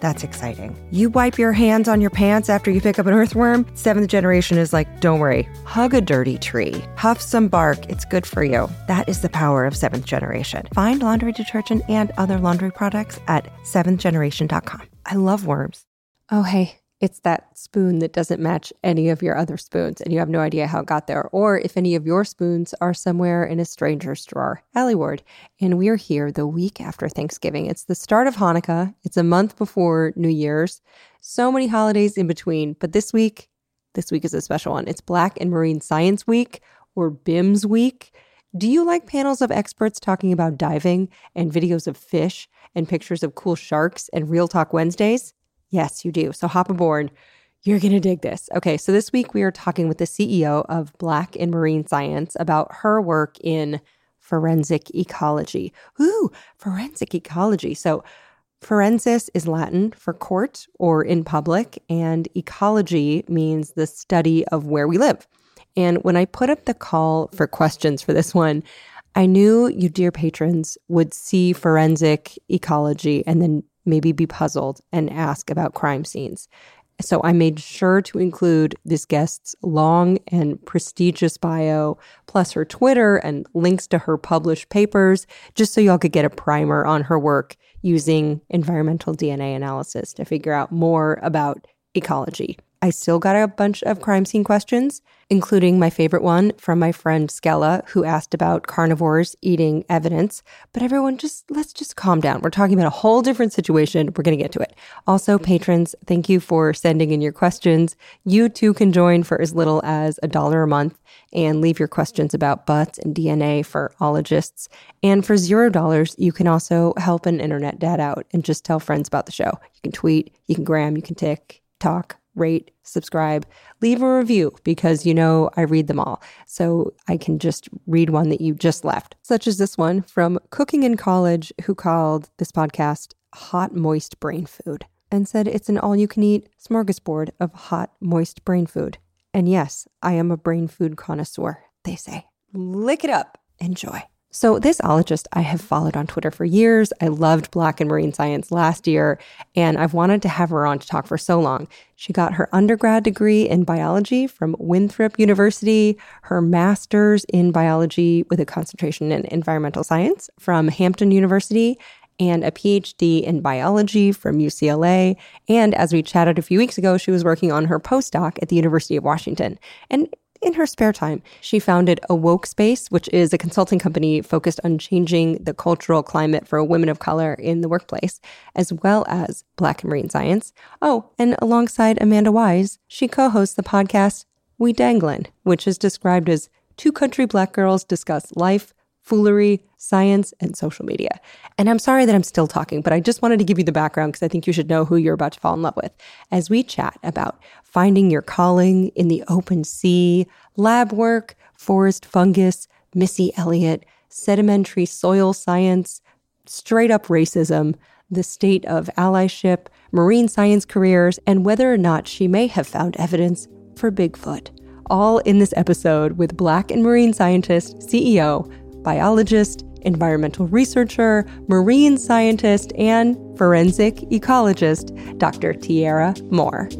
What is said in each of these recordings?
That's exciting. You wipe your hands on your pants after you pick up an earthworm. Seventh generation is like, don't worry, hug a dirty tree, huff some bark. It's good for you. That is the power of seventh generation. Find laundry detergent and other laundry products at seventhgeneration.com. I love worms. Oh, hey, it's that spoon that doesn't match any of your other spoons and you have no idea how it got there or if any of your spoons are somewhere in a stranger's drawer. Alie Ward, and we're here the week after Thanksgiving. It's the start of Hanukkah. It's a month before New Year's. So many holidays in between, but this week, this week is a special one. It's Black in Marine Science Week or BIMS Week. Do you like panels of experts talking about diving and videos of fish and pictures of cool sharks and Real Talk Wednesdays? Yes, you do. So hop aboard. You're going to dig this. Okay, so this week we are talking with the CEO of Black in Marine Science about her work in forensic ecology. Ooh, forensic ecology. So, forensis is Latin for court or in public, and ecology means the study of where we live. And when I put up the call for questions for this one, I knew you, dear patrons, would see forensic ecology and then maybe be puzzled and ask about crime scenes. So I made sure to include this guest's long and prestigious bio, plus her Twitter and links to her published papers, just so y'all could get a primer on her work using environmental DNA analysis to figure out more about ecology. I still got a bunch of crime scene questions, including my favorite one from my friend Skella, who asked about carnivores eating evidence. But everyone, just let's just calm down. We're talking about a whole different situation. We're going to get to it. Also, mm-hmm. patrons, thank you for sending in your questions. You too can join for as little as a dollar a month and leave your questions about butts and DNA for ologists. And for zero dollars, you can also help an internet dad out and just tell friends about the show. You can tweet, you can gram, you can tick, talk rate, subscribe, leave a review because you know I read them all. So I can just read one that you just left, such as this one from Cooking in College, who called this podcast Hot Moist Brain Food and said it's an all you can eat smorgasbord of hot, moist brain food. And yes, I am a brain food connoisseur, they say. Lick it up. Enjoy. So, this ologist I have followed on Twitter for years. I loved Black in Marine Science last year, and I've wanted to have her on to talk for so long. She got her undergrad degree in biology from Winthrop University, her master's in biology with a concentration in environmental science from Hampton University, and a PhD in biology from UCLA. And as we chatted a few weeks ago, she was working on her postdoc at the University of Washington. And in her spare time, she founded A WOC Space, which is a consulting company focused on changing the cultural climate for women of color in the workplace, as well as Black in Marine Science. Oh, and alongside Amanda Wise, she co hosts the podcast We Danglin', which is described as two country black girls discuss life, foolery, science, and social media. And I'm sorry that I'm still talking, but I just wanted to give you the background because I think you should know who you're about to fall in love with as we chat about finding your calling in the open sea, lab work, forest fungus, Missy Elliott, sedimentary soil science, straight up racism, the state of allyship, marine science careers, and whether or not she may have found evidence for Bigfoot. All in this episode with Black and Marine Scientist, CEO, biologist, environmental researcher, marine scientist, and forensic ecologist, Dr. Tiara Moore.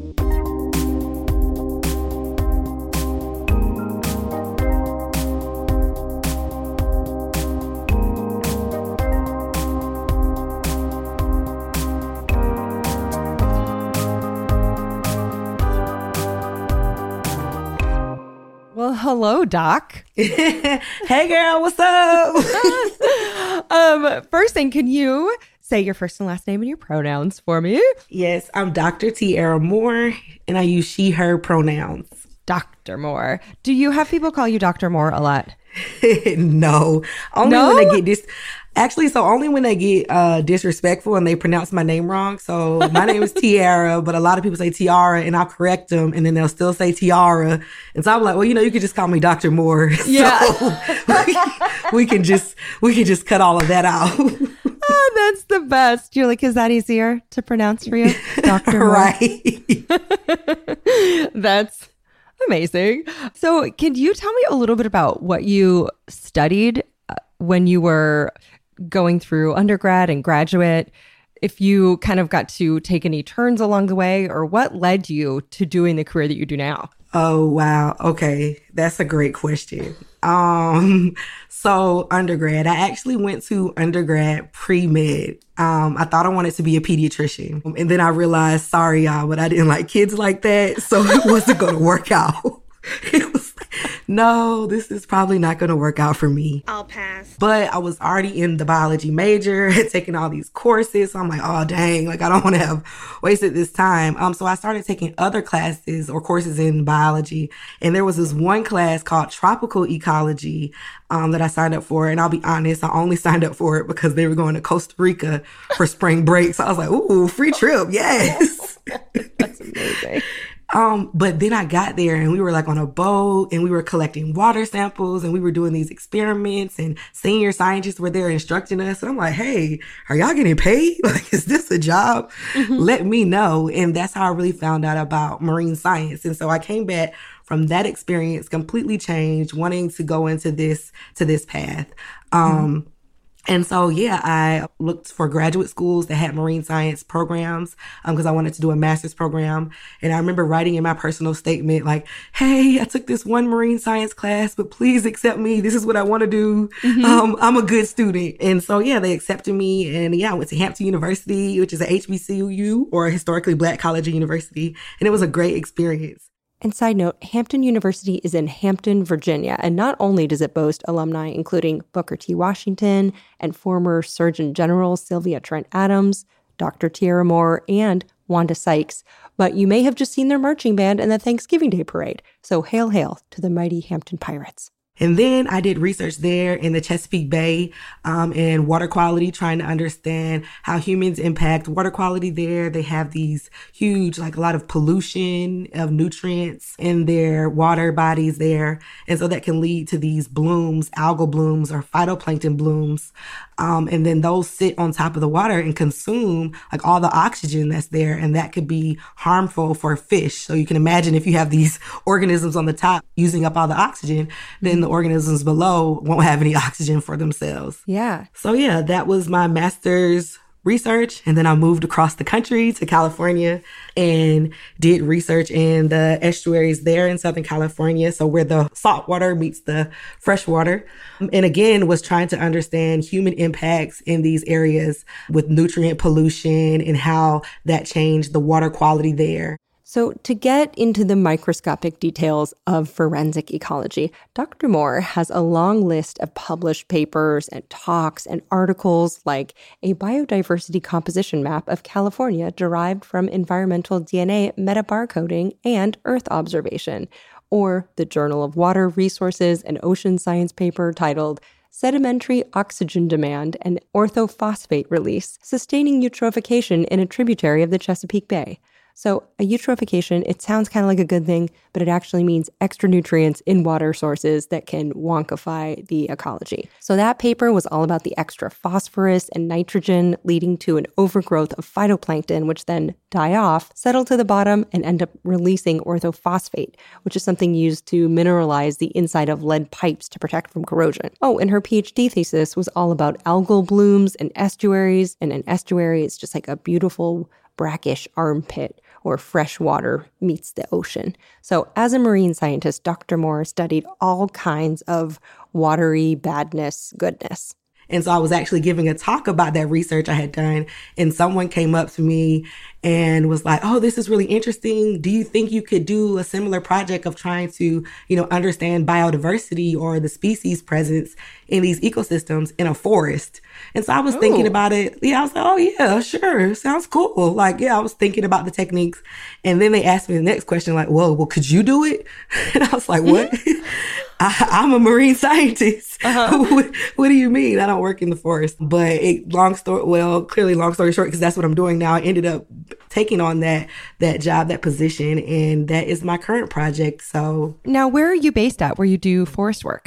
Doc. hey, girl, what's up? um, first thing, can you say your first and last name and your pronouns for me? Yes, I'm Dr. Tiara Moore, and I use she, her pronouns. Dr. Moore. Do you have people call you Dr. Moore a lot? no. Only No? when they get this. Actually, so only when they get uh, disrespectful and they pronounce my name wrong. So my name is Tiara, but a lot of people say Tiara, and I'll correct them, and then they'll still say Tiara. And so I'm like, well, you know, you could just call me Dr. Moore. Yeah. So we can just we can just cut all of that out. Oh, that's the best. You're like, is that easier to pronounce for you? Dr. Moore. right. That's amazing. So, can you tell me a little bit about what you studied uh, when you were going through undergrad and graduate? If you kind of got to take any turns along the way, or what led you to doing the career that you do now? Oh wow. Okay. That's a great question. Um so undergrad, I actually went to undergrad pre-med. Um I thought I wanted to be a pediatrician. And then I realized, sorry y'all, but I didn't like kids like that, so it wasn't going to work out. It was no, this is probably not going to work out for me. I'll pass. But I was already in the biology major, taking all these courses. So I'm like, oh dang, like I don't want to have wasted this time. Um, so I started taking other classes or courses in biology. And there was this one class called tropical ecology, um, that I signed up for. And I'll be honest, I only signed up for it because they were going to Costa Rica for spring break. So I was like, ooh, free trip. Yes. That's amazing. Um, but then I got there and we were like on a boat and we were collecting water samples and we were doing these experiments and senior scientists were there instructing us. And I'm like, hey, are y'all getting paid? Like, is this a job? Let me know. And that's how I really found out about marine science. And so I came back from that experience completely changed, wanting to go into this, to this path. Um, and so, yeah, I looked for graduate schools that had marine science programs because I wanted to do a master's program. And I remember writing in my personal statement, like, hey, I took this one marine science class, but please accept me. This is what I want to do. Um, I'm a good student. And so, yeah, they accepted me. And yeah, I went to Hampton University, which is a HBCU or a historically black college and university. And it was a great experience. And side note, Hampton University is in Hampton, Virginia. And not only does it boast alumni including Booker T. Washington and former Surgeon General Sylvia Trent Adams, Dr. Tiara Moore, and Wanda Sykes, but you may have just seen their marching band in the Thanksgiving Day parade. So hail, hail to the mighty Hampton Pirates. And then I did research there in the Chesapeake Bay um, and water quality, trying to understand how humans impact water quality there. They have these huge, like a lot of pollution of nutrients in their water bodies there. And so that can lead to these blooms, algal blooms or phytoplankton blooms. Um, and then those sit on top of the water and consume like all the oxygen that's there. And that could be harmful for fish. So you can imagine if you have these organisms on the top using up all the oxygen, then the organisms below won't have any oxygen for themselves. Yeah. So yeah, that was my master's research. And then I moved across the country to California and did research in the estuaries there in Southern California. So where the salt water meets the fresh water. And again, was trying to understand human impacts in these areas with nutrient pollution and how that changed the water quality there. So, to get into the microscopic details of forensic ecology, Dr. Moore has a long list of published papers and talks and articles like a biodiversity composition map of California derived from environmental DNA metabarcoding and Earth observation, or the Journal of Water Resources and Ocean Science paper titled Sedimentary Oxygen Demand and Orthophosphate Release Sustaining Eutrophication in a Tributary of the Chesapeake Bay. So, a eutrophication, it sounds kind of like a good thing, but it actually means extra nutrients in water sources that can wonkify the ecology. So, that paper was all about the extra phosphorus and nitrogen leading to an overgrowth of phytoplankton, which then die off, settle to the bottom, and end up releasing orthophosphate, which is something used to mineralize the inside of lead pipes to protect from corrosion. Oh, and her PhD thesis was all about algal blooms and estuaries, and an estuary is just like a beautiful brackish armpit or fresh water meets the ocean. So, as a marine scientist, Dr. Moore studied all kinds of watery badness, goodness. And so I was actually giving a talk about that research I had done. And someone came up to me and was like, Oh, this is really interesting. Do you think you could do a similar project of trying to, you know, understand biodiversity or the species presence in these ecosystems in a forest? And so I was Ooh. thinking oh. about it. Yeah, I was like, Oh, yeah, sure. Sounds cool. Like, yeah, I was thinking about the techniques. And then they asked me the next question, like, Whoa, well, could you do it? And I was like, mm-hmm. What? I, am a marine scientist. Uh-huh. what, what, do you mean? I don't work in the forest. But it, long story, well, clearly, long story short, because that's what I'm doing now. I ended up taking on that that job, that position, and that is my current project. So now, where are you based at? Where you do forest work?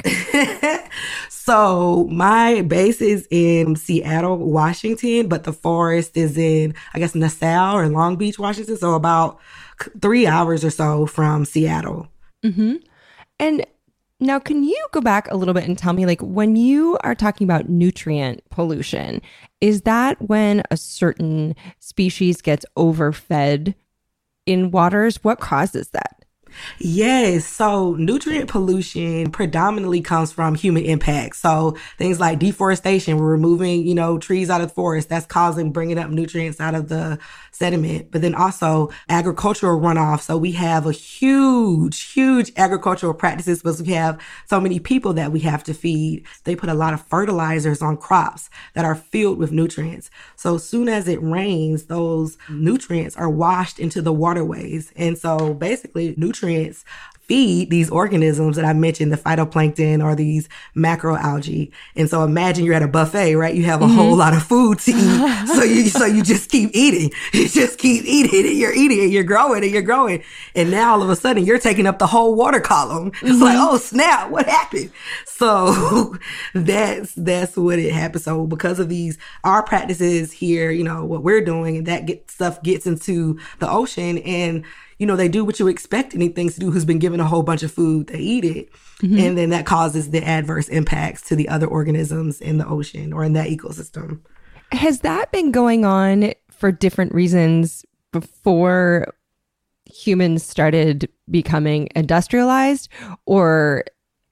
so my base is in Seattle, Washington, but the forest is in, I guess, Naselle or Long Beach, Washington. So about three hours or so from Seattle. Mm-hmm. And now, can you go back a little bit and tell me, like, when you are talking about nutrient pollution, is that when a certain species gets overfed in waters? What causes that? Yes. So nutrient pollution predominantly comes from human impact. So things like deforestation, we're removing, you know, trees out of the forest. That's causing bringing up nutrients out of the sediment, but then also agricultural runoff. So we have a huge, huge agricultural practices because we have so many people that we have to feed. They put a lot of fertilizers on crops that are filled with nutrients. So as soon as it rains, those nutrients are washed into the waterways. And so basically nutrients feed these organisms that I mentioned, the phytoplankton or these macroalgae. And so imagine you're at a buffet, right? You have a mm-hmm. whole lot of food to eat. so you, so you just keep eating. You just keep eating and you're eating and you're growing and you're growing. And now all of a sudden you're taking up the whole water column. It's mm-hmm. like, oh snap, what happened? So that's, that's what it happened. So because of these, our practices here, you know, what we're doing and that get, stuff gets into the ocean and you know, they do what you expect anything to do who's been given a whole bunch of food, they eat it. Mm-hmm. And then that causes the adverse impacts to the other organisms in the ocean or in that ecosystem. Has that been going on for different reasons before humans started becoming industrialized? Or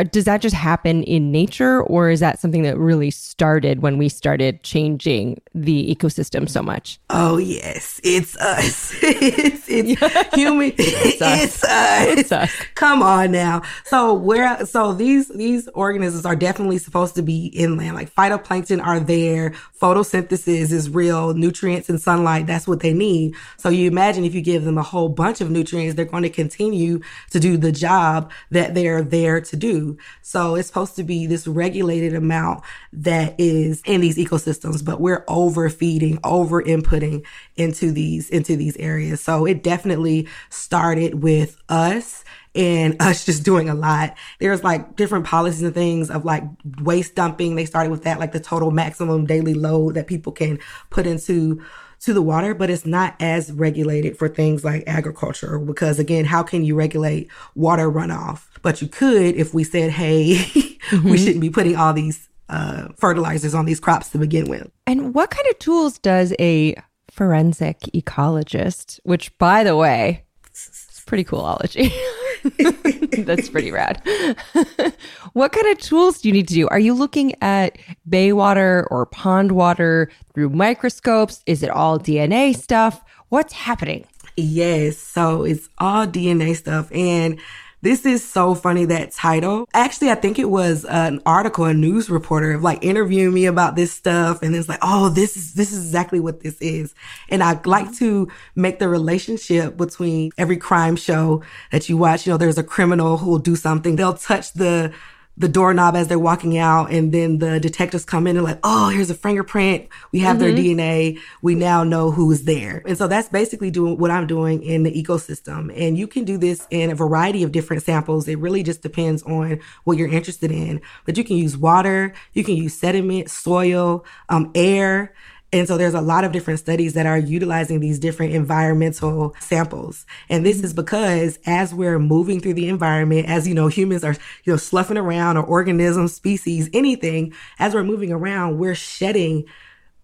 does that just happen in nature or is that something that really started when we started changing the ecosystem so much? Oh yes. It's us. It's, it's human. It's, us. it's us. it's us. Come on now. So where so these these organisms are definitely supposed to be inland. Like phytoplankton are there. Photosynthesis is real. Nutrients and sunlight that's what they need. So you imagine if you give them a whole bunch of nutrients they're going to continue to do the job that they're there to do so it's supposed to be this regulated amount that is in these ecosystems, but we're overfeeding, over inputting into these, into these areas. So it definitely started with us and us just doing a lot. There's like different policies and things of like waste dumping. They started with that, like the total maximum daily load that people can put into to the water, but it's not as regulated for things like agriculture because again, how can you regulate water runoff? But you could if we said, hey, mm-hmm. we shouldn't be putting all these uh, fertilizers on these crops to begin with. And what kind of tools does a forensic ecologist, which by the way, it's pretty cool ology. That's pretty rad. what kind of tools do you need to do? Are you looking at bay water or pond water through microscopes? Is it all DNA stuff? What's happening? Yes. So it's all DNA stuff. And this is so funny that title. Actually, I think it was an article, a news reporter like interviewing me about this stuff. And it's like, oh, this is, this is exactly what this is. And I like to make the relationship between every crime show that you watch. You know, there's a criminal who will do something. They'll touch the, the doorknob as they're walking out and then the detectives come in and like oh here's a fingerprint. We have mm-hmm. their dna we now know who is there. And so that's basically doing what i'm doing in the ecosystem. And you can do this in a variety of different samples. It really just depends on what you're interested in. But you can use water you can use sediment soil um, air and so there's a lot of different studies that are utilizing these different environmental samples. And this is because as we're moving through the environment, as you know, humans are, you know, sloughing around or organisms, species, anything, as we're moving around, we're shedding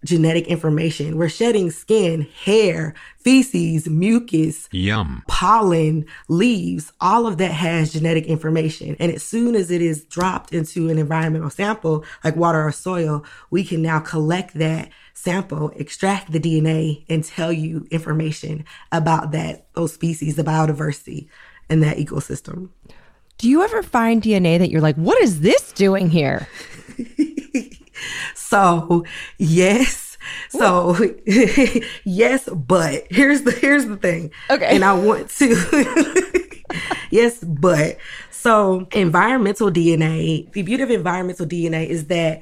genetic information. We're shedding skin, hair, feces, mucus, Yum. pollen, leaves, all of that has genetic information. And as soon as it is dropped into an environmental sample, like water or soil, we can now collect that sample, extract the DNA, and tell you information about that, those species, the biodiversity in that ecosystem. Do you ever find DNA that you're like, what is this doing here? So yes. So yes, but here's the here's the thing. Okay. And I want to Yes, but so environmental DNA, the beauty of environmental DNA is that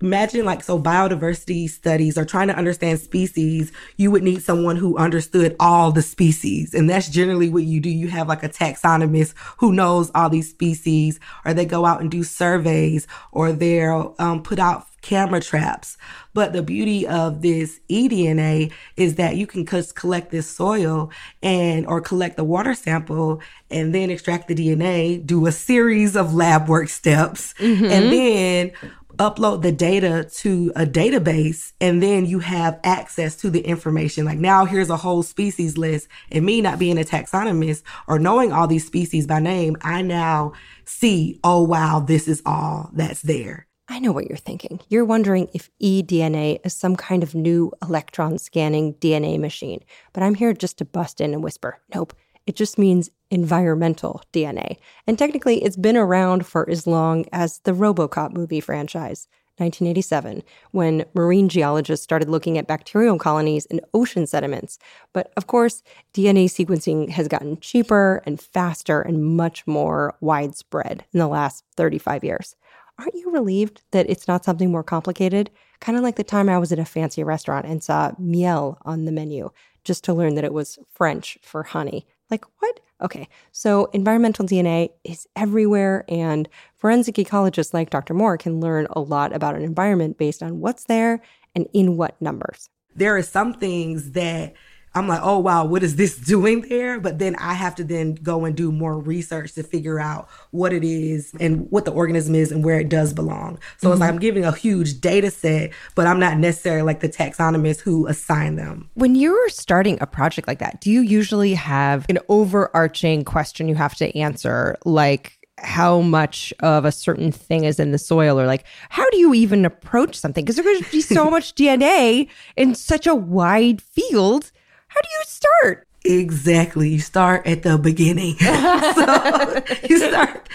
imagine like so biodiversity studies are trying to understand species you would need someone who understood all the species and that's generally what you do you have like a taxonomist who knows all these species or they go out and do surveys or they'll um, put out camera traps but the beauty of this eDNA is that you can just collect this soil and or collect the water sample and then extract the DNA, do a series of lab work steps, mm-hmm. and then upload the data to a database and then you have access to the information. Like now here's a whole species list and me not being a taxonomist or knowing all these species by name, I now see, oh wow, this is all that's there. I know what you're thinking. You're wondering if eDNA is some kind of new electron scanning DNA machine. But I'm here just to bust in and whisper nope, it just means environmental DNA. And technically, it's been around for as long as the Robocop movie franchise. 1987, when marine geologists started looking at bacterial colonies in ocean sediments. But of course, DNA sequencing has gotten cheaper and faster and much more widespread in the last 35 years aren't you relieved that it's not something more complicated? Kind of like the time I was at a fancy restaurant and saw miel on the menu just to learn that it was French for honey. Like, what? Okay, so environmental DNA is everywhere, and forensic ecologists like Dr. Moore can learn a lot about an environment based on what's there and in what numbers. There are some things that I'm like, oh wow, what is this doing there? But then I have to then go and do more research to figure out what it is and what the organism is and where it does belong. So it's like mm-hmm. I'm giving a huge data set, but I'm not necessarily like the taxonomist who assigned them. When you're starting a project like that, do you usually have an overarching question you have to answer, like how much of a certain thing is in the soil, or like how do you even approach something? Because there's going to be so much DNA in such a wide field. How do you start? Exactly. You start at the beginning. so you start.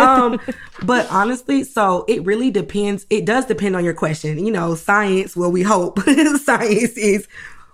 Um, but honestly, so it really depends. It does depend on your question. You know, science, well, we hope science is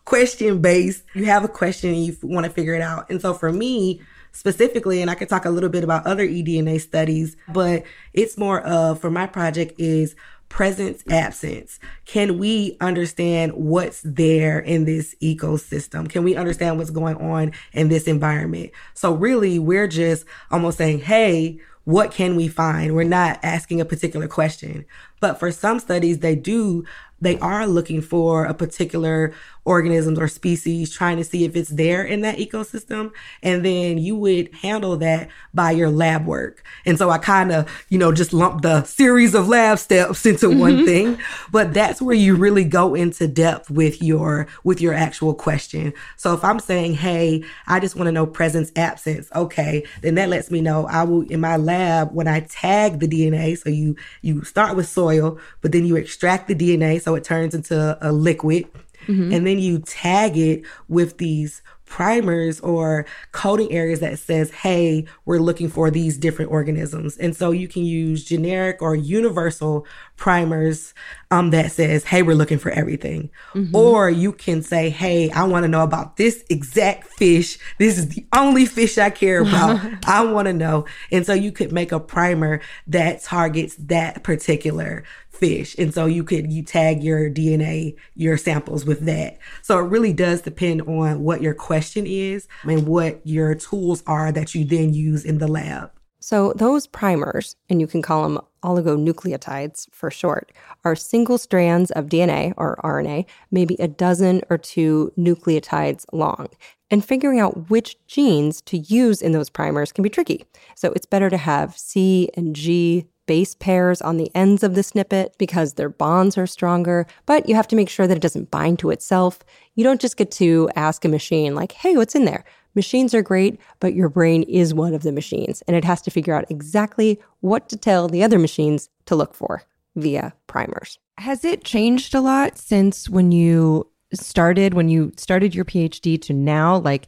question based. You have a question and you want to figure it out. And so for me, specifically, and I could talk a little bit about other eDNA studies, but it's more of, for my project, is presence absence. Can we understand what's there in this ecosystem? Can we understand what's going on in this environment? So really we're just almost saying hey what can we find? We're not asking a particular question. But for some studies they do they are looking for a particular organisms or species trying to see if it's there in that ecosystem and then you would handle that by your lab work. And so i kind of you know just lump the series of lab steps into mm-hmm. one thing. But that's where you really go into depth with your with your actual question. So if i'm saying hey i just want to know presence absence okay then that lets me know i will in my lab when i tag the dna so you you start with soil but then you extract the dna so it turns into a liquid and then you tag it with these primers or coding areas that says hey we're looking for these different organisms. And so you can use generic or universal primers um, that says hey we're looking for everything. Or you can say hey i want to know about this exact fish. This is the only fish i care about. I want to know. And so you could make a primer that targets that particular fish and so you could you tag your dna your samples with that so it really does depend on what your question is and what your tools are that you then use in the lab So, those primers, and you can call them oligonucleotides for short, are single strands of DNA or RNA, maybe a dozen or two nucleotides long. And figuring out which genes to use in those primers can be tricky. So, it's better to have C and G base pairs on the ends of the snippet because their bonds are stronger, but you have to make sure that it doesn't bind to itself. You don't just get to ask a machine, like, hey, what's in there? Machines are great, but your brain is one of the machines, and it has to figure out exactly what to tell the other machines to look for via primers. Has it changed a lot since when you started, when you started your PhD to now? Like,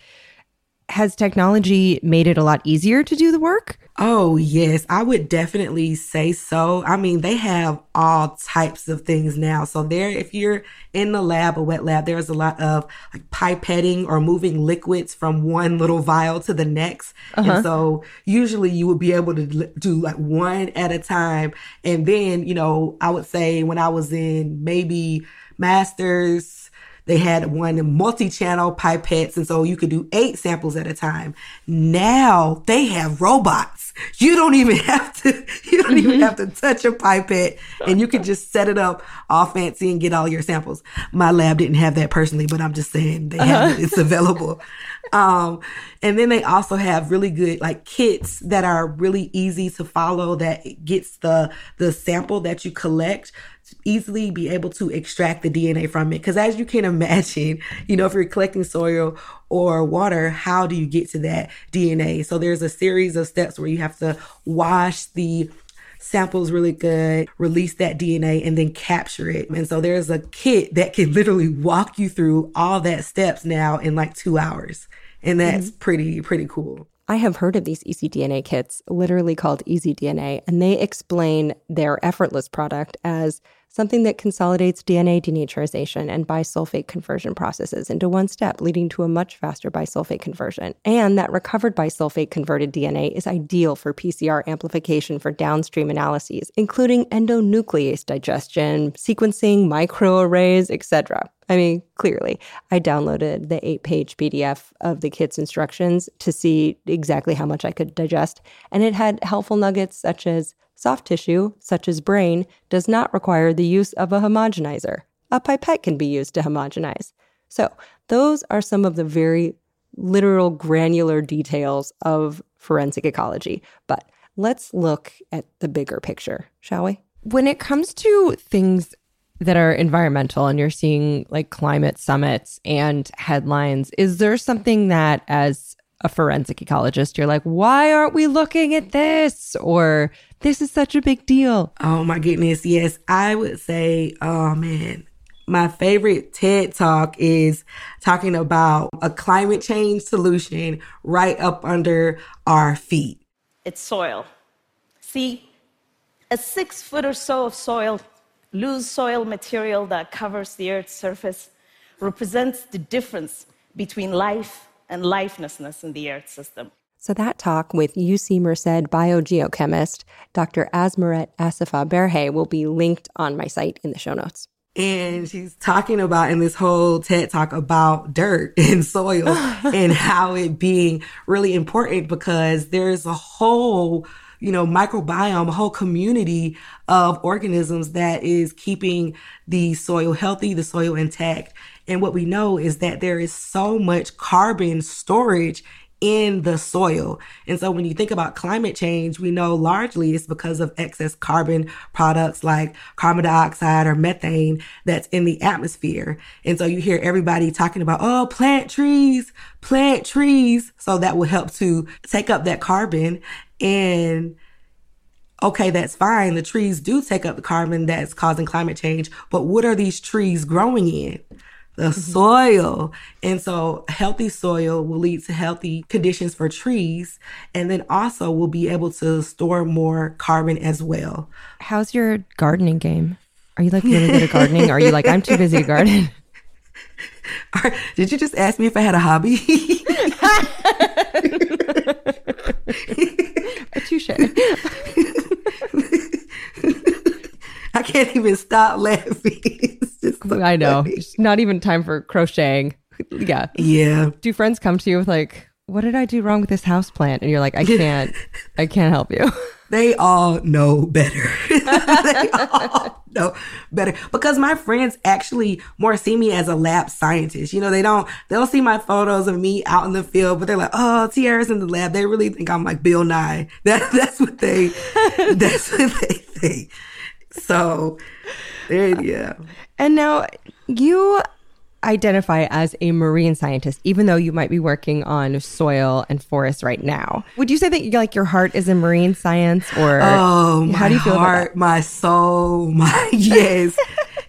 has technology made it a lot easier to do the work? Oh, yes, I would definitely say so. I mean, they have all types of things now. So there, if you're in the lab, a wet lab, there's a lot of like pipetting or moving liquids from one little vial to the next. Uh-huh. And so usually you would be able to do like one at a time. And then, you know, I would say when I was in maybe master's, they had one multi-channel pipettes, and so you could do eight samples at a time. Now they have robots. You don't even have to. You don't mm-hmm. even have to touch a pipette, and you can just set it up all fancy and get all your samples. My lab didn't have that personally, but I'm just saying they have uh-huh. it. It's available. Um, and then they also have really good like kits that are really easy to follow that gets the the sample that you collect easily be able to extract the DNA from it. Because as you can imagine, you know, if you're collecting soil or water, how do you get to that DNA? So there's a series of steps where you have to wash the samples really good, release that DNA, and then capture it. And so there's a kit that can literally walk you through all that steps now in like two hours. And that's mm-hmm. pretty, pretty cool. I have heard of these EasyDNA kits, literally called EasyDNA, and they explain their effortless product as something that consolidates DNA denaturization and bisulfate conversion processes into one step, leading to a much faster bisulfate conversion. And that recovered bisulfate converted DNA is ideal for PCR amplification for downstream analyses, including endonuclease digestion, sequencing, microarrays, etc. I mean, clearly, I downloaded the eight page PDF of the kit's instructions to see exactly how much I could digest, and it had helpful nuggets such as Soft tissue, such as brain, does not require the use of a homogenizer. A pipette can be used to homogenize. So, those are some of the very literal granular details of forensic ecology. But let's look at the bigger picture, shall we? When it comes to things that are environmental and you're seeing like climate summits and headlines, is there something that as a forensic ecologist, you're like, why aren't we looking at this? Or this is such a big deal. Oh my goodness. Yes. I would say, oh man, my favorite TED talk is talking about a climate change solution right up under our feet. It's soil. See, a six foot or so of soil, loose soil material that covers the Earth's surface, represents the difference between life and lifelessness in the Earth system. So that talk with UC Merced biogeochemist Dr. Asmeret Asefaw Berhe will be linked on my site in the show notes. And she's talking about in this whole TED talk about dirt and soil and how it being really important because there's a whole you know, microbiome, a whole community of organisms that is keeping the soil healthy, the soil intact. And what we know is that there is so much carbon storage in the soil. And so when you think about climate change, we know largely it's because of excess carbon products like carbon dioxide or methane that's in the atmosphere. And so you hear everybody talking about, oh, plant trees, plant trees. So that will help to take up that carbon and okay, that's fine. The trees do take up the carbon that's causing climate change, but what are these trees growing in? The mm-hmm. soil. And so healthy soil will lead to healthy conditions for trees. And then also we'll be able to store more carbon as well. How's your gardening game? Are you like really good at gardening? Are you like, I'm too busy to garden? Did you just ask me if I had a hobby? A touche. I can't even stop laughing. So I know. It's not even time for crocheting. Yeah. Yeah. Do friends come to you with like, what did I do wrong with this house plant? And you're like, I can't, I can't help you. They all know better. they all know better because my friends actually more see me as a lab scientist. You know, they don't they don't see my photos of me out in the field, but they're like, "Oh, Tiara's in the lab." They really think I'm like Bill Nye. That that's what they that's what they think. So, there yeah. And now you identify as a marine scientist, even though you might be working on soil and forests right now. Would you say that like your heart is in marine science, or oh, how do you feel heart, about that? my soul, my yes.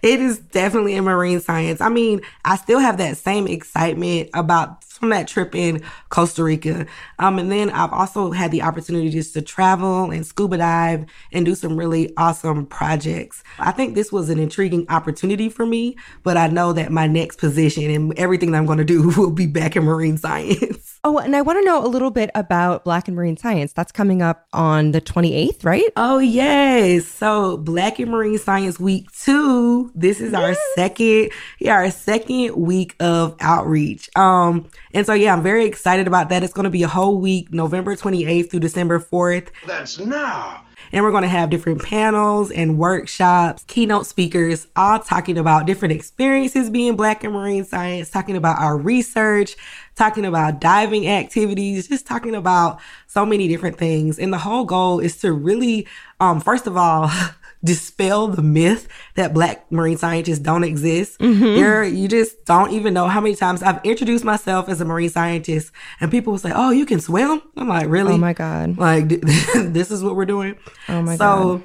It is definitely in marine science. I mean, I still have that same excitement about from that trip in Costa Rica. Um, and then I've also had the opportunity just to travel and scuba dive and do some really awesome projects. I think this was an intriguing opportunity for me, but I know that my next position and everything that I'm going to do will be back in marine science. Oh, and I want to know a little bit about Black in Marine Science. That's coming up on the 28th, right? Oh, yes. So, Black in Marine Science Week 2. This is our second yeah, our second week of outreach. Um and so yeah, I'm very excited about that. It's going to be a whole week, November 28th through December 4th. That's now. And we're going to have different panels and workshops, keynote speakers, all talking about different experiences being Black in Marine Science, talking about our research, talking about diving activities, just talking about so many different things. And the whole goal is to really, um, first of all, dispel the myth that black marine scientists don't exist. Mm-hmm. You're, you just don't even know how many times I've introduced myself as a marine scientist and people will say, Oh, you can swim? I'm like, really? Oh my God. Like, this is what we're doing. Oh my so, God.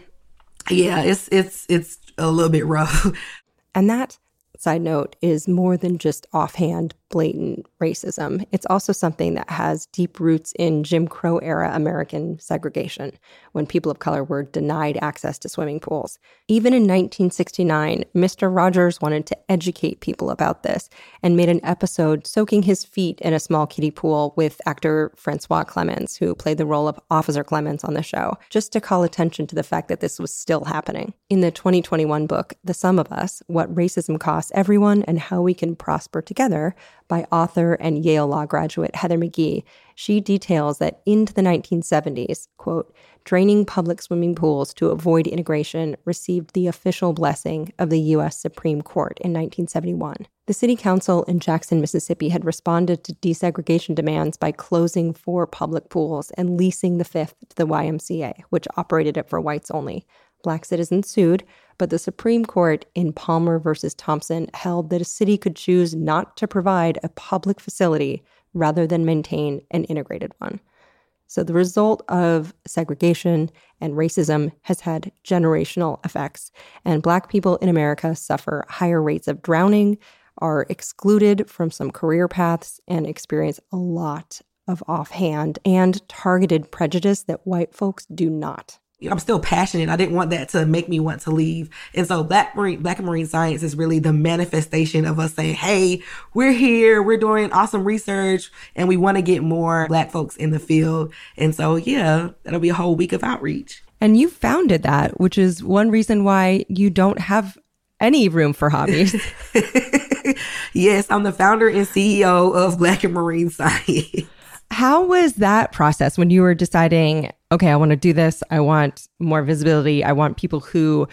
So yeah, it's, it's, it's a little bit rough. And that side note is more than just offhand blatant racism. It's also something that has deep roots in Jim Crow era American segregation, when people of color were denied access to swimming pools. Even in 1969, Mr. Rogers wanted to educate people about this and made an episode soaking his feet in a small kiddie pool with actor Francois Clemmons, who played the role of Officer Clemmons on the show, just to call attention to the fact that this was still happening. In the 2021 book, The Sum of Us What Racism Costs Everyone and How We Can Prosper Together, by author and Yale Law graduate Heather McGhee, she details that into the 1970s, quote, draining public swimming pools to avoid integration received the official blessing of the U.S. Supreme Court in 1971. The city council in Jackson, Mississippi had responded to desegregation demands by closing four public pools and leasing the fifth to the YMCA, which operated it for whites only. Black citizens sued, but the Supreme Court in Palmer versus Thompson held that a city could choose not to provide a public facility rather than maintain an integrated one. So the result of segregation and racism has had generational effects, and Black people in America suffer higher rates of drowning, are excluded from some career paths, and experience a lot of offhand and targeted prejudice that white folks do not. I'm still passionate. I didn't want that to make me want to leave. And so Black Marine, Black in Marine Science is really the manifestation of us saying, Hey, we're here. We're doing awesome research and we want to get more Black folks in the field. And so, yeah, that'll be a whole week of outreach. And you founded that, which is one reason why you don't have any room for hobbies. yes, I'm the founder and CEO of Black in Marine Science. How was that process when you were deciding, okay, I want to do this. I want more visibility. I want people who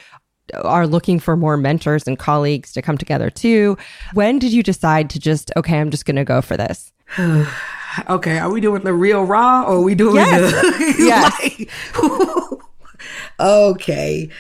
are looking for more mentors and colleagues to come together too. When did you decide to just, okay, I'm just going to go for this? okay, are we doing the real raw or are we doing yes. the yes. like, okay.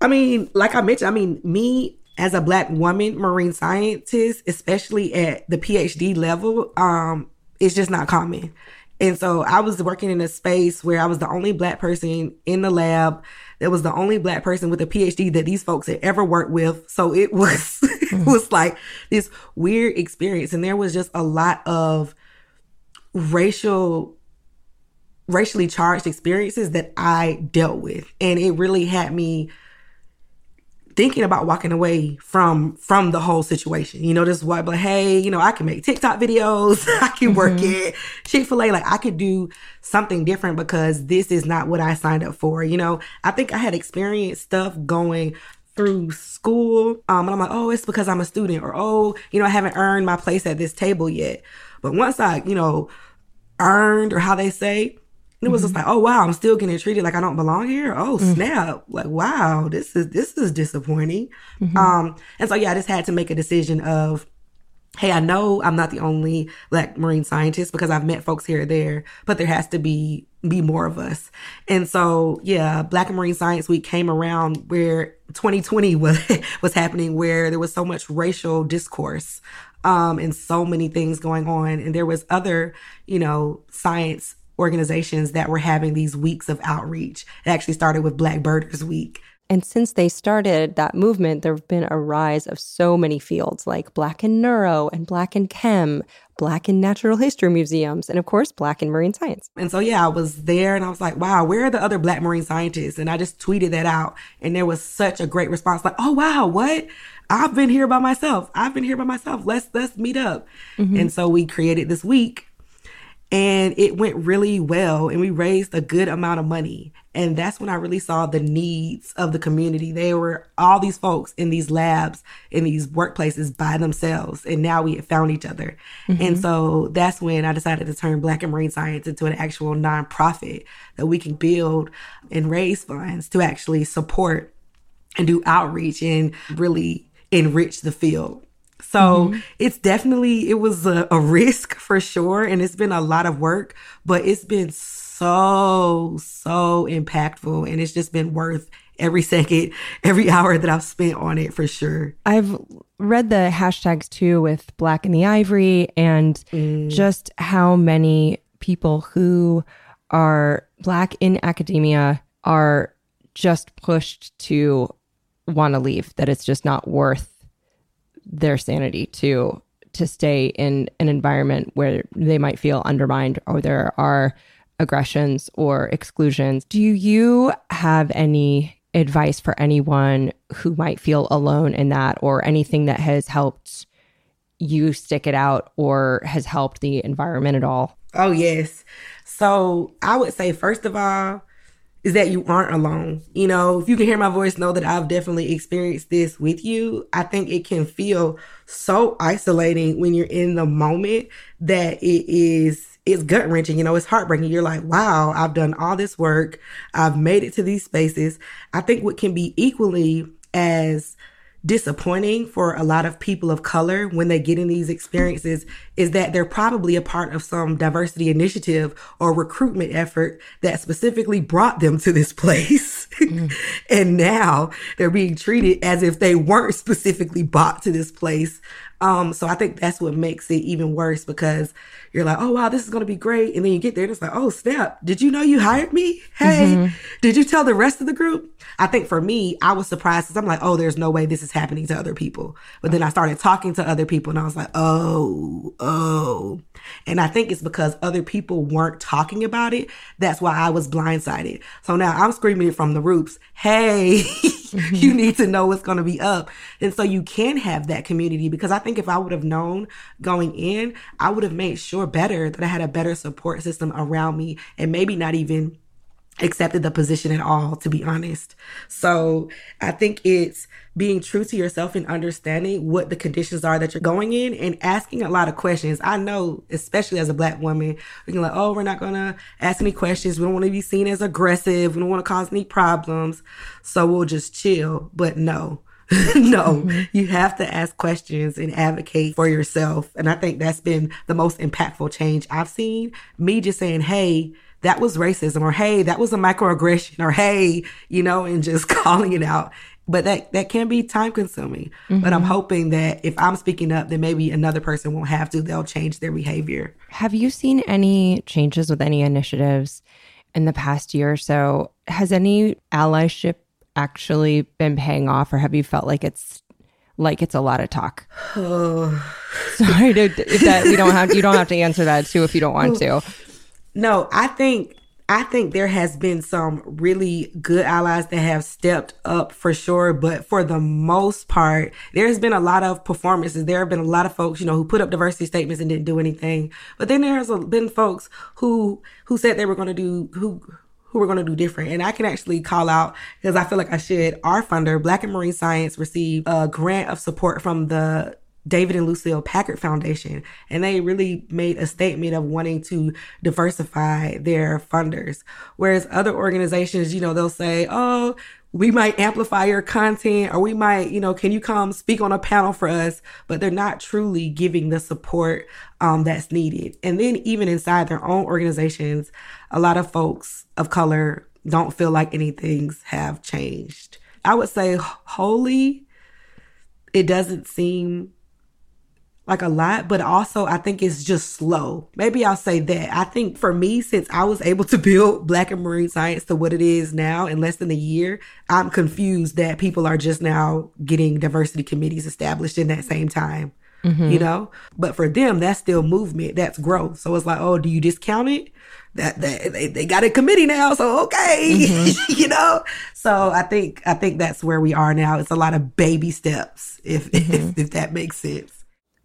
I mean, like I mentioned, I mean, me as a black woman marine scientist, especially at the PhD level, um, it's just not common. And so I was working in a space where I was the only black person in the lab. That was the only black person with a PhD that these folks had ever worked with. So it was, it was like this weird experience. And there was just a lot of racial, racially charged experiences that I dealt with. And it really had me thinking about walking away from from the whole situation. You know, this is why, but hey, you know, I can make TikTok videos, I can work mm-hmm. at Chick Fil A, like I could do something different because this is not what I signed up for. You know, I think I had experienced stuff going through school, um, and I'm like, oh, it's because I'm a student, or oh, you know, I haven't earned my place at this table yet. But once I, you know, earned or how they say. And it was just like, oh wow, I'm still getting treated like I don't belong here. Oh snap! Like wow, this is this is disappointing. Um, and so yeah, I just had to make a decision of, hey, I know I'm not the only black marine scientist because I've met folks here or there, but there has to be be more of us. And so yeah, Black in Marine Science Week came around where 2020 was was happening, where there was so much racial discourse um, and so many things going on, and there was other you know science organizations that were having these weeks of outreach. It actually started with Black Birders Week. And since they started that movement, there have been a rise of so many fields like Black in Neuro and Black in Chem, Black in Natural History Museums, and of course, Black in Marine Science. And so, yeah, I was there and I was like, wow, where are the other Black marine scientists? And I just tweeted that out. And there was such a great response like, oh, wow, what? I've been here by myself. I've been here by myself. Let's let's meet up. Mm-hmm. And so we created this week and it went really well and we raised a good amount of money. And that's when i really saw the needs of the community. They were all these folks in these labs in these workplaces by themselves and now we had found each other. And mm-hmm. so that's when i decided to turn black in marine science into an actual nonprofit that we can build and raise funds to actually support and do outreach and really enrich the field so mm-hmm. it's definitely it was a, a risk for sure, and it's been a lot of work, but it's been so so impactful, and it's just been worth every second, every hour that I've spent on it for sure. I've read the hashtags too with Black in the Ivory and mm. just how many people who are Black in academia are just pushed to want to leave, that it's just not worth their sanity to to stay in an environment where they might feel undermined or there are aggressions or exclusions. Do you have any advice for anyone who might feel alone in that or anything that has helped you stick it out or has helped the environment at all? Oh yes. So I would say first of all is that you aren't alone. You know, if you can hear my voice, know that I've definitely experienced this with you. I think it can feel so isolating when you're in the moment that it is it's gut wrenching. You know, it's heartbreaking. You're like, wow, I've done all this work. I've made it to these spaces. I think what can be equally as disappointing for a lot of people of color when they get in these experiences is that they're probably a part of some diversity initiative or recruitment effort that specifically brought them to this place. Mm. and now they're being treated as if they weren't specifically brought to this place. Um, so I think that's what makes it even worse because you're like, oh wow, this is gonna be great. And then you get there and it's like, oh snap, did you know you hired me? Hey, did you tell the rest of the group? I think for me, I was surprised because I'm like, oh, there's no way this is happening to other people. But then I started talking to other people and I was like, oh, oh. And I think it's because other people weren't talking about it. That's why I was blindsided. So now I'm screaming it from the roofs. Hey, you mm-hmm. need to know what's going to be up. And so you can have that community because I think if I would have known going in, I would have made sure better that I had a better support system around me and maybe not even accepted the position at all, to be honest. So I think it's being true to yourself and understanding what the conditions are that you're going in and asking a lot of questions. I know, especially as a black woman, we can like, oh, we're not gonna ask any questions. We don't want to be seen as aggressive. We don't want to cause any problems. So we'll just chill. But no. no, mm-hmm. you have to ask questions and advocate for yourself. And I think that's been the most impactful change I've seen. Me just saying, hey, that was racism or hey that was a microaggression or hey you know and just calling it out but that that can be time consuming but i'm mm-hmm. hoping that if i'm speaking up then maybe another person won't have to they'll change their behavior Have you seen any changes with any initiatives in the past year or so? Has any allyship actually been paying off, or have you felt like it's like it's a lot of talk? Sorry to if that we don't have you don't have to answer that too if you don't want to. no i think i think there has been some really good allies that have stepped up for sure but for the most part there's been a lot of performances there have been a lot of folks you know who put up diversity statements and didn't do anything but then there's been folks who who said they were going to do who who were going to do different. And I can actually call out because I feel like I should. Our funder, Black in Marine Science, received a grant of support from the David and Lucile Packard Foundation, and they really made a statement of wanting to diversify their funders. Whereas other organizations, you know, they'll say, oh, we might amplify your content or we might, you know, can you come speak on a panel for us? But they're not truly giving the support um, that's needed. And then even inside their own organizations, a lot of folks of color don't feel like anything's have changed. I would say wholly, it doesn't seem like a lot, but also I think it's just slow. Maybe I'll say that. I think for me, since I was able to build Black in Marine Science to what it is now in less than a year, I'm confused that people are just now getting diversity committees established in that same time. Mm-hmm. You know, but for them, that's still movement. That's growth. So it's like, oh, do you discount it? That, that they, they got a committee now, so okay, mm-hmm. you know. So I think I think that's where we are now. It's a lot of baby steps, if mm-hmm. if, if that makes sense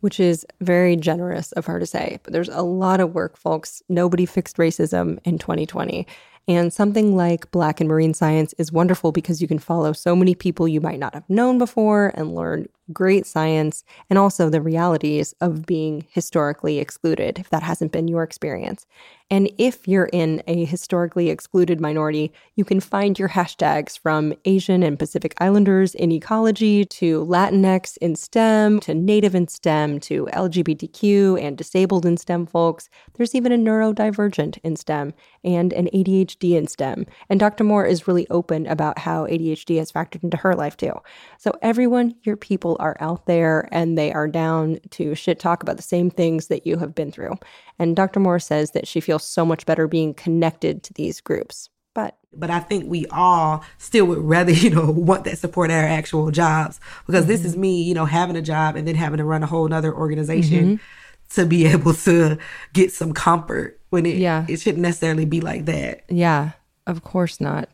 which is very generous of her to say. But there's a lot of work, folks. Nobody fixed racism in 2020. And something like Black in Marine Science is wonderful because you can follow so many people you might not have known before and learn great science and also the realities of being historically excluded, if that hasn't been your experience. And if you're in a historically excluded minority, you can find your hashtags from Asian and Pacific Islanders in ecology to Latinx in STEM to Native in STEM to LGBTQ and disabled in STEM folks. There's even a neurodivergent in STEM and an ADHD in STEM. And Dr. Moore is really open about how ADHD has factored into her life too. So, everyone, your people are out there and they are down to shit talk about the same things that you have been through. And Dr. Moore says that she feels so much better being connected to these groups. But but I think we all still would rather, you know, want that support at our actual jobs because mm-hmm. this is me, you know, having a job and then having to run a whole nother organization mm-hmm. to be able to get some comfort when it yeah. it shouldn't necessarily be like that. Yeah, of course not.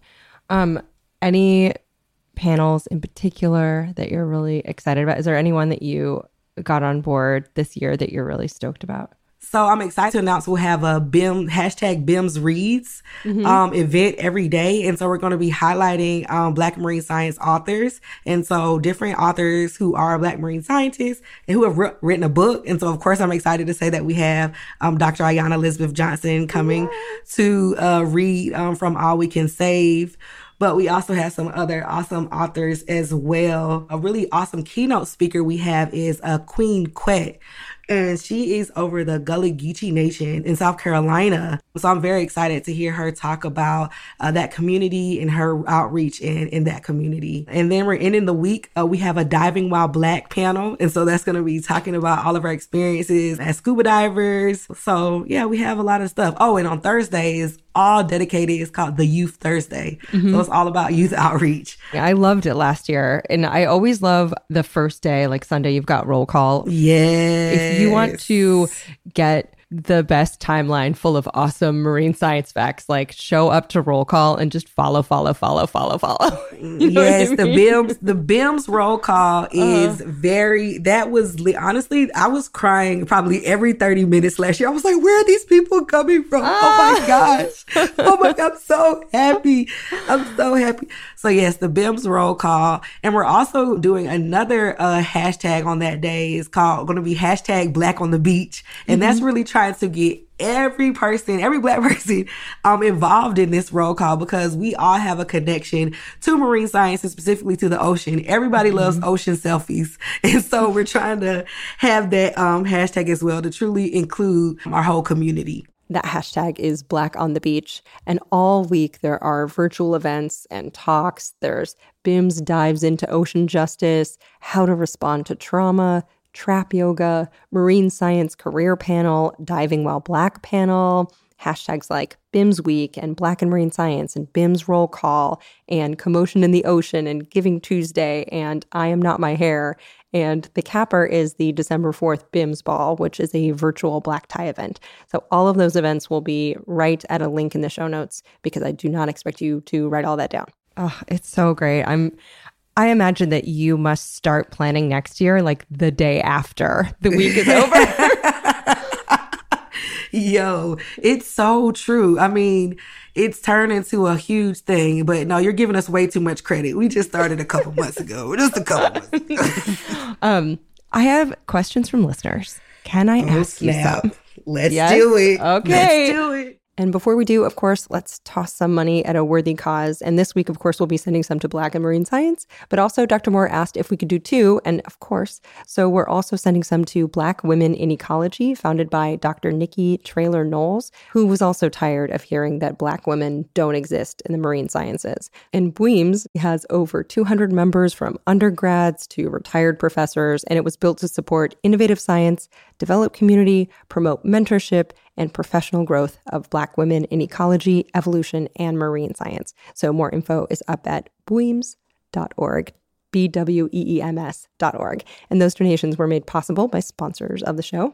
Um, any panels in particular that you're really excited about? Is there anyone that you got on board this year that you're really stoked about? So I'm excited to announce we'll have a BIM hashtag BIMS Reads mm-hmm. um, event every day. And so we're going to be highlighting um, Black marine science authors. And so different authors who are Black marine scientists and who have written a book. And so, of course, I'm excited to say that we have um, Dr. Ayana Elizabeth Johnson coming to uh, read um, from All We Can Save but we also have some other awesome authors as well. A really awesome keynote speaker we have is uh, Queen Quet and she is over the Gullah Geechee Nation in South Carolina. So I'm very excited to hear her talk about uh, that community and her outreach in, in that community. And then we're ending the week. Uh, we have a Diving While Black panel. And so that's going to be talking about all of our experiences as scuba divers. So yeah, we have a lot of stuff. Oh, and on Thursdays, all dedicated. It's called the Youth Thursday. Mm-hmm. So it's all about youth outreach. I loved it last year. And I always love the first day, like Sunday, you've got roll call. Yeah. If you want to get the best timeline full of awesome marine science facts. Like show up to roll call and just follow, follow, follow, follow, follow. you know yes, I mean? the BIMS, the BIMS roll call uh-huh. is uh very. That was honestly, I was crying probably every thirty minutes last year. I was like, where are these people coming from? Uh. Oh my ah. gosh! Oh my god! I'm so happy. I'm so happy. So yes, the BIMS roll call, and we're also doing another uh, hashtag on that day. It's called going to be hashtag Black on the Beach, and mm-hmm. that's really trying to get every person, every black person um, involved in this roll call because we all have a connection to marine science and specifically to the ocean. Everybody mm-hmm. loves ocean selfies. And so we're trying to have that um, hashtag as well to truly include our whole community. That hashtag is Black on the Beach. And all week there are virtual events and talks. There's BIMS dives into ocean justice, how to respond to trauma, trap yoga, marine science career panel, diving while black panel, hashtags like BIMS Week and Black in Marine Science and BIMS Roll Call and Commotion in the Ocean and Giving Tuesday and I Am Not My Hair. And the capper is the December 4th BIMS Ball, which is a virtual black tie event. So all of those events will be right at a link in the show notes because I do not expect you to write all that down. Oh, it's so great. I'm I imagine that you must start planning next year like the day after the week is over. Yo, it's so true. I mean, it's turned into a huge thing, but no, you're giving us way too much credit. We just started a couple months ago, just a couple months um, I have questions from listeners. Can I Oh, ask you some? Let's Yes? do it. Okay. Let's do it. And before we do, of course, let's toss some money at a worthy cause. And this week, of course, we'll be sending some to Black in Marine Science. But also, Dr. Moore asked if we could do two. And of course, so we're also sending some to Black Women in Ecology, founded by Dr. Nikki Traylor Knowles, who was also tired of hearing that Black women don't exist in the marine sciences. And BWEEMS has over 200 members from undergrads to retired professors, and it was built to support innovative science, develop community, promote mentorship, and professional growth of Black women in ecology, evolution, and marine science. So more info is up at bweems.org. B W E E M S dot org. And those donations were made possible by sponsors of the show.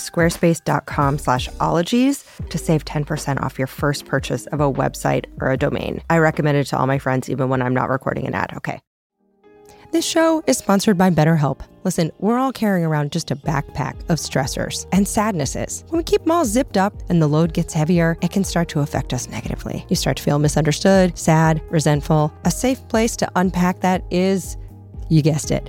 squarespace.com slash ologies to save 10% off your first purchase of a website or a domain. I recommend it to all my friends, even when I'm not recording an ad. Okay. This show is sponsored by BetterHelp. Listen, we're all carrying around just a backpack of stressors and sadnesses. When we keep them all zipped up and the load gets heavier, it can start to affect us negatively. You start to feel misunderstood, sad, resentful. A safe place to unpack that is, you guessed it,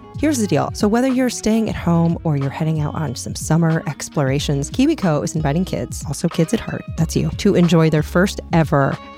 Here's the deal. So, whether you're staying at home or you're heading out on some summer explorations, KiwiCo is inviting kids, also kids at heart, that's you, to enjoy their first ever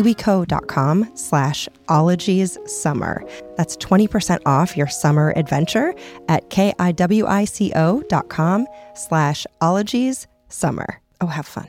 kiwico.com slash ologies summer. That's 20% off your summer adventure at K-I-W-I-C-O dot com slash ologies summer. Oh, have fun.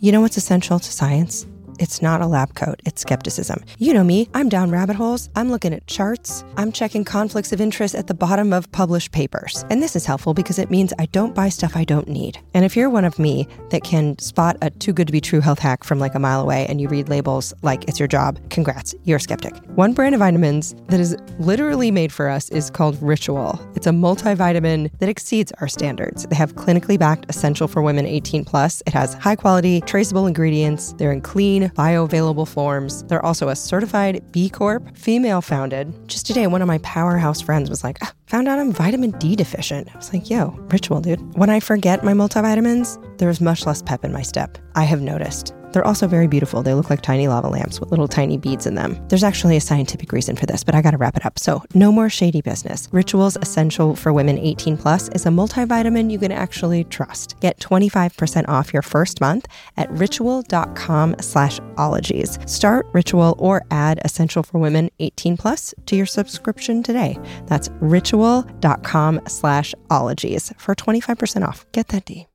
You know what's essential to science? It's not a lab coat, it's skepticism. You know me, I'm down rabbit holes. I'm looking at charts. I'm checking conflicts of interest at the bottom of published papers. And this is helpful because it means I don't buy stuff I don't need. And if you're one of me that can spot a too good to be true health hack from like a mile away and you read labels like it's your job, congrats, you're a skeptic. One brand of vitamins that is literally made for us is called Ritual. It's a multivitamin that exceeds our standards. They have clinically backed essential for women 18 plus. It has high quality, traceable ingredients. They're in clean, bioavailable forms. They're also a certified B Corp, female founded. Just today, one of my powerhouse friends was like, ah, found out I'm vitamin D deficient. I was like, yo, ritual, dude. When I forget my multivitamins, there's much less pep in my step. I have noticed. They're also very beautiful. They look like tiny lava lamps with little tiny beads in them. There's actually a scientific reason for this, but I gotta wrap it up. So, no more shady business. Rituals Essential for Women 18 Plus is a multivitamin you can actually trust. Get 25% off your first month at ritual.com slash ologies. Start Ritual or add Essential for Women 18 Plus to your subscription today. That's ritual.com slash ologies for 25% off. Get that D.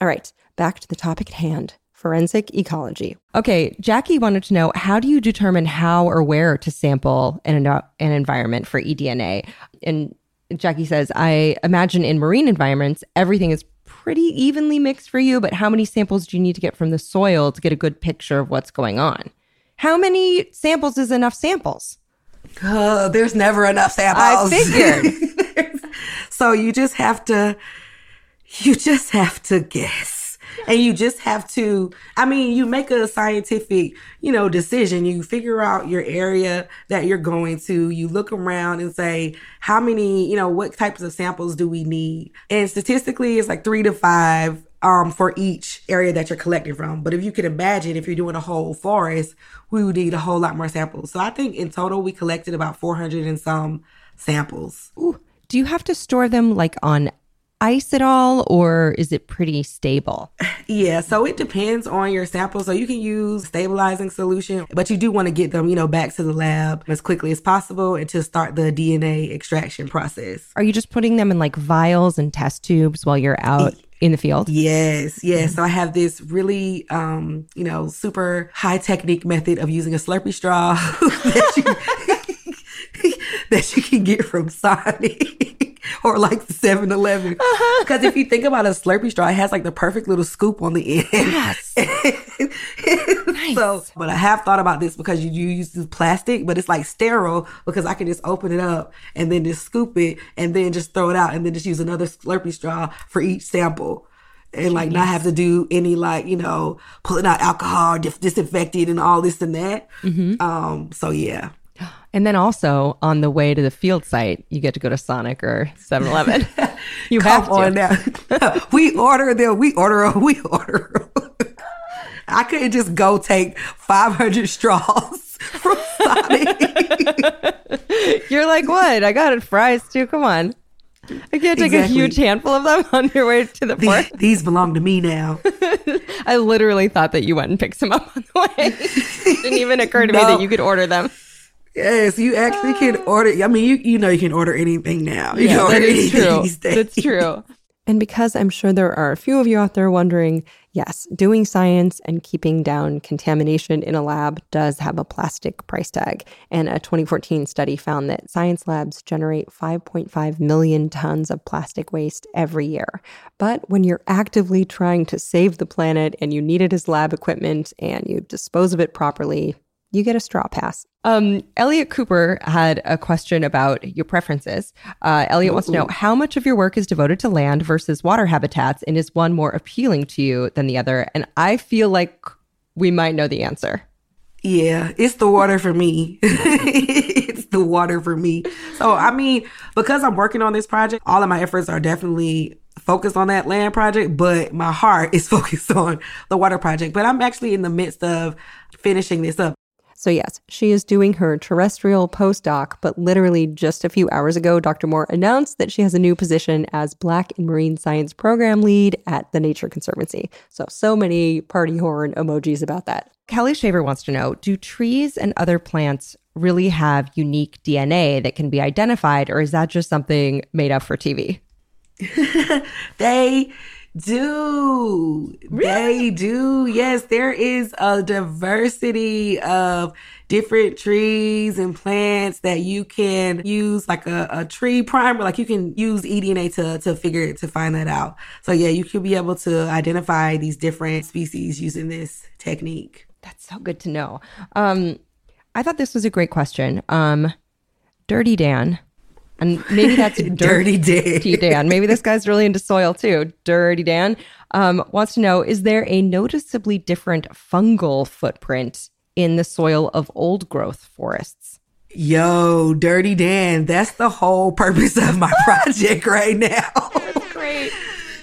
All right, back to the topic at hand forensic ecology. Okay, Jackie wanted to know how do you determine how or where to sample an, an environment for eDNA? And Jackie says, I imagine in marine environments, everything is pretty evenly mixed for you, but how many samples do you need to get from the soil to get a good picture of what's going on? How many samples is enough samples? Uh, there's never enough samples. I figured. so you just have to, you just have to guess and you just have to i mean you make a scientific you know decision you figure out your area that you're going to you look around and say how many you know what types of samples do we need and statistically it's like three to five um, for each area that you're collecting from. But if you can imagine, if you're doing a whole forest, we would need a whole lot more samples. So I think in total, we collected about 400 and some samples. Ooh. Do you have to store them like on ice at all or is it pretty stable? Yeah, so it depends on your sample. So you can use stabilizing solution, but you do want to get them, you know, back to the lab as quickly as possible and to start the DNA extraction process. Are you just putting them in like vials and test tubes while you're out? in the field? Yes, yes. So I have this really, um, you know, super high technique method of using a Slurpee straw that, you, that you can get from Sonic. or like the 7 Eleven. Because uh-huh. if you think about a Slurpee straw, it has like the perfect little scoop on the end. Yes. nice. So, but I have thought about this because you, you use this plastic, but it's like sterile because I can just open it up and then just scoop it and then just throw it out and then just use another Slurpee straw for each sample and like not have to do any like you know pulling out alcohol dis- disinfected and all this and that mm-hmm. um so yeah and then also on the way to the field site, you get to go to Sonic or 7 Eleven. you Come have to. on now. we order them. We order them. We order them. I couldn't just go take 500 straws from Sonic. You're like, what? I got it fries too. Come on. I can't take exactly. a huge handful of them on your way to the port. These, these belong to me now. I literally thought that you went and picked some up on the way. It didn't even occur to no. me that you could order them. Yes, you actually can ah. order. I mean, you you know you can order anything now. You yeah, that is true. That's true. And because I'm sure there are a few of you out there wondering, yes, doing science and keeping down contamination in a lab does have a plastic price tag. And a 2014 study found that science labs generate 5.5 million tons of plastic waste every year. But when you're actively trying to save the planet and you need it as lab equipment and you dispose of it properly, you get a straw pass. Um, Elliot Cooper had a question about your preferences. Uh, Elliot Ooh. wants to know how much of your work is devoted to land versus water habitats, and is one more appealing to you than the other? And I feel like we might know the answer. Yeah, it's the water for me. it's the water for me. So, I mean, because I'm working on this project, all of my efforts are definitely focused on that land project, but my heart is focused on the water project. But I'm actually in the midst of finishing this up. So, yes, she is doing her terrestrial postdoc, but literally just a few hours ago, Dr. Moore announced that she has a new position as Black in Marine Science Program Lead at the Nature Conservancy. So, so many party horn emojis about that. Kelly Shaver wants to know Do trees and other plants really have unique DNA that can be identified, or is that just something made up for TV? they do. They do. Yes, there is a diversity of different trees and plants that you can use like a, a tree primer. Like you can use eDNA to, to figure to find that out. So yeah, you could be able to identify these different species using this technique. That's so good to know. Um, I thought this was a great question. Um, Dirty Dan, and maybe that's Dirty Dan. Dirty Dan. Maybe this guy's really into soil too. Dirty Dan um, wants to know: Is there a noticeably different fungal footprint in the soil of old growth forests? Yo, Dirty Dan, that's the whole purpose of my project right now. Great.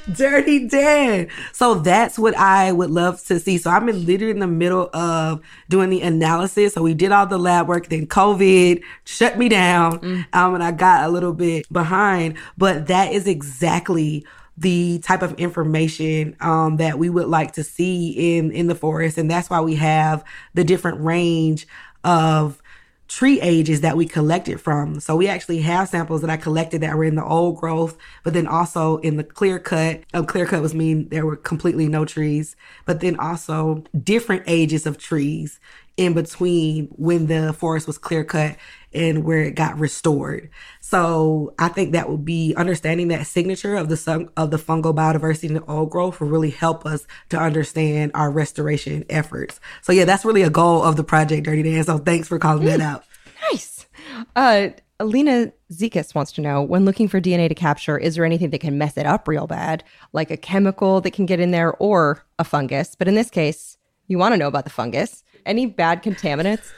Dirty Dan. So that's what I would love to see. So I'm in literally in the middle of doing the analysis. So we did all the lab work, then COVID shut me down. Um, and I got a little bit behind, but that is exactly the type of information um, that we would like to see in in the forest and that's why we have the different range of tree ages that we collected from. So we actually have samples that I collected that were in the old growth, but then also in the clear cut. Um, clear cut was mean there were completely no trees, but then also different ages of trees in between when the forest was clear cut and where it got restored. So I think that would be understanding that signature of the sun, of the fungal biodiversity in the old growth will really help us to understand our restoration efforts. So yeah, that's really a goal of the project Dirty Dan. So thanks for calling that out. Nice. Uh, Alina Zekas wants to know when looking for DNA to capture, is there anything that can mess it up real bad, like a chemical that can get in there or a fungus? But in this case, you want to know about the fungus. Any bad contaminants?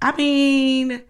I mean,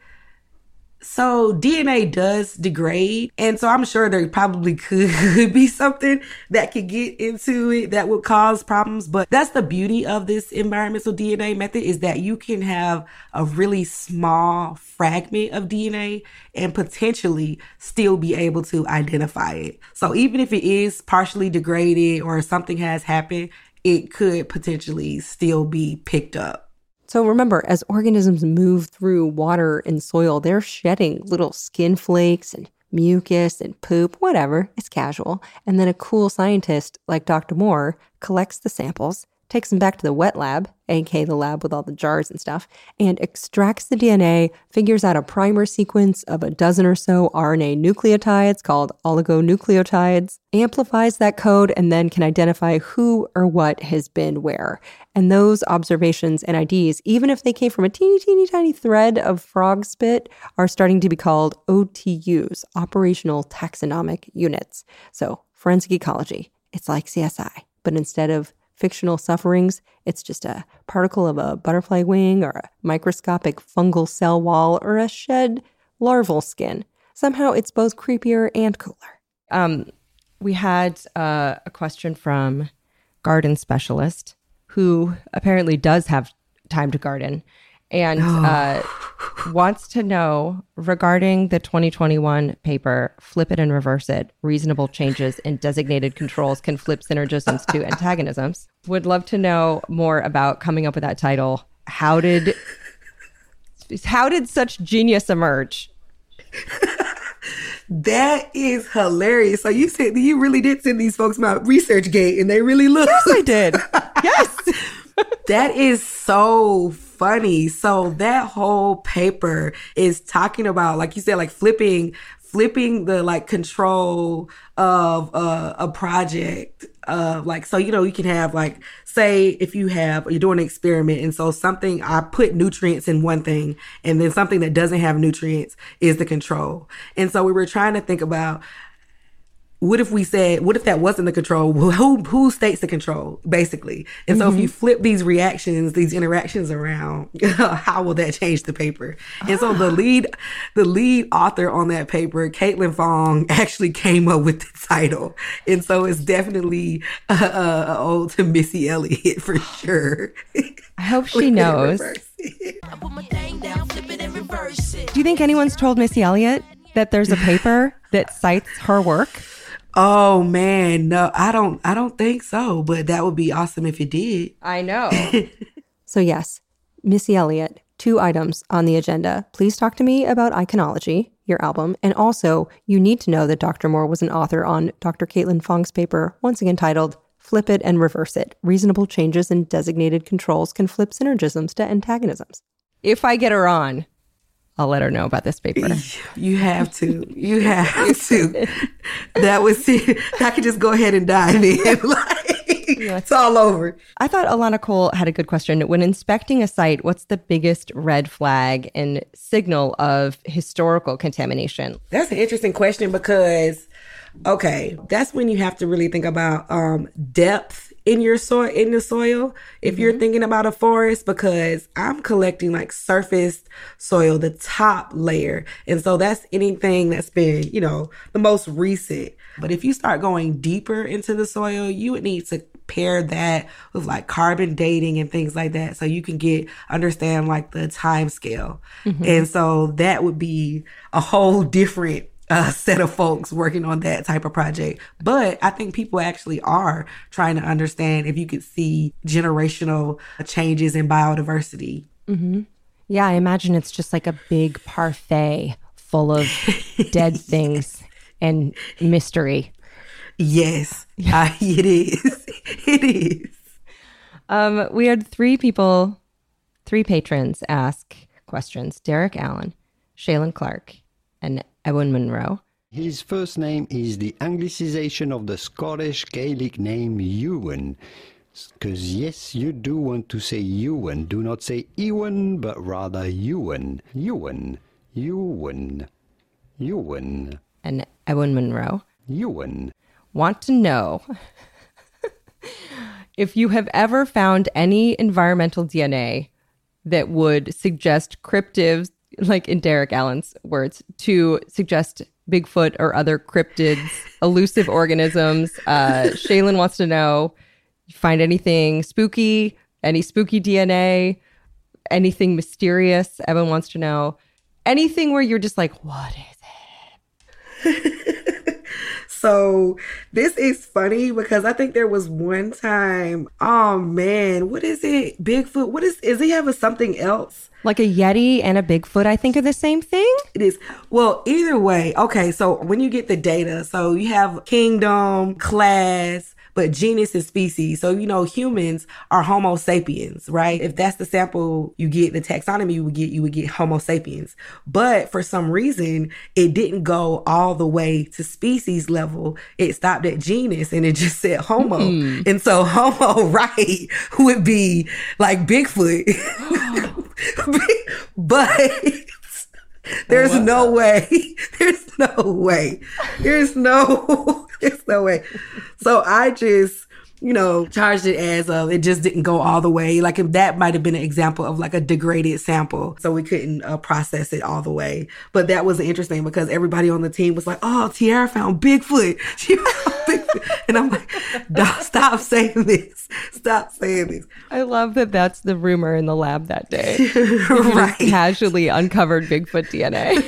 so DNA does degrade. And so I'm sure there probably could be something that could get into it that would cause problems. But that's the beauty of this environmental DNA method is that you can have a really small fragment of DNA and potentially still be able to identify it. So even if it is partially degraded or something has happened, it could potentially still be picked up. So remember, as organisms move through water and soil, they're shedding little skin flakes and mucus and poop, whatever. It's casual. And then a cool scientist like Dr. Moore collects the samples, takes them back to the wet lab, aka the lab with all the jars and stuff, and extracts the DNA, figures out a primer sequence of a dozen or so RNA nucleotides called oligonucleotides, amplifies that code, and then can identify who or what has been where. And those observations and IDs, even if they came from a teeny, teeny, tiny thread of frog spit, are starting to be called OTUs, operational taxonomic units. So, forensic ecology, it's like CSI, but instead of fictional sufferings, it's just a particle of a butterfly wing or a microscopic fungal cell wall or a shed larval skin. Somehow it's both creepier and cooler. Um, we had uh, a question from garden specialist who apparently does have time to garden and uh, wants to know regarding the 2021 paper flip it and reverse it. Reasonable changes in designated controls can flip synergisms to antagonisms. Would love to know more about coming up with that title. How did how did such genius emerge That is hilarious. So you said you really did send these folks my research gate and they really looked. yes i did yes that is so funny. So that whole paper is talking about, like you said, like flipping, flipping the like control of uh, a project. Uh, like, so, you know, you can have like, say if you have, you're doing an experiment. And so something, I put nutrients in one thing and then something that doesn't have nutrients is the control. And so we were trying to think about, what if we said, what if that wasn't the control? Well, who who states the control, basically? And so if you flip these reactions, these interactions around, how will that change the paper? And so the lead, the lead author on that paper, Caitlin Fong, actually came up with the title, and so it's definitely uh, uh, ode to Missy Elliott for sure. i hope she knows do you think anyone's told missy elliott that there's a paper that cites her work Oh man, no, I don't I don't think so, but that would be awesome if it did. I know. so, yes, Missy Elliott two items on the agenda. Please talk to me about Iconology, your album, and also you need to know that Dr. Moore was an author on Dr. Caitlin Fong's paper, once again titled Flip It and Reverse It Reasonable Changes in Designated Controls Can Flip Synergisms to Antagonisms. If I get her on, I'll let her know about this paper. You have to. You have to. that was I could just go ahead and dive in. like it's all over. I thought Alana Cole had a good question. When inspecting a site, what's the biggest red flag and signal of historical contamination? That's an interesting question because okay, that's when you have to really think about um, depth in your soil in the soil if mm-hmm. you're thinking about a forest because I'm collecting like surface soil, the top layer. And so that's anything that's been, you know, the most recent. But if you start going deeper into the soil, you would need to pair that with like carbon dating and things like that so you can get understand like the time scale. Mm-hmm. And so that would be a whole different a set of folks working on that type of project. But I think people actually are trying to understand if you could see generational changes in biodiversity. Mm-hmm. Yeah, I imagine it's just like a big parfait full of dead things and mystery. Yes, uh, it is. it is. Um, we had three people, three patrons ask questions Derek Allen, Shaylin Clark, and Ewan Monroe. His first name is the anglicization of the Scottish Gaelic name Ewan. Because, yes, you do want to say Ewan. Do not say Ewan, but rather Ewan. Ewan. Ewan. Ewan. And Ewan Monroe. Ewan. Want to know if you have ever found any environmental DNA that would suggest cryptids like in Derek Allen's words, to suggest Bigfoot or other cryptids, elusive organisms. Uh, Shaylin wants to know find anything spooky, any spooky DNA, anything mysterious. Evan wants to know anything where you're just like, what is it? so this is funny because I think there was one time, oh man, what is it? Bigfoot. What is is he have a something else? Like a Yeti and a Bigfoot, I think are the same thing. It is. Well, either way, okay, so when you get the data, so you have kingdom, class, but genus and species. So, you know, humans are Homo sapiens, right? If that's the sample you get, the taxonomy you would get, you would get Homo sapiens. But for some reason, it didn't go all the way to species level. It stopped at genus and it just said Homo. Mm. And so Homo, right, would be like Bigfoot. but there's no way. There's no way. There's no there's no way. So I just you know, charged it as uh, it just didn't go all the way. Like if that might have been an example of like a degraded sample, so we couldn't uh, process it all the way. But that was interesting because everybody on the team was like, "Oh, Tiara found Bigfoot. She found Bigfoot," and I'm like, "Stop saying this. Stop saying this." I love that. That's the rumor in the lab that day. right. Casually uncovered Bigfoot DNA.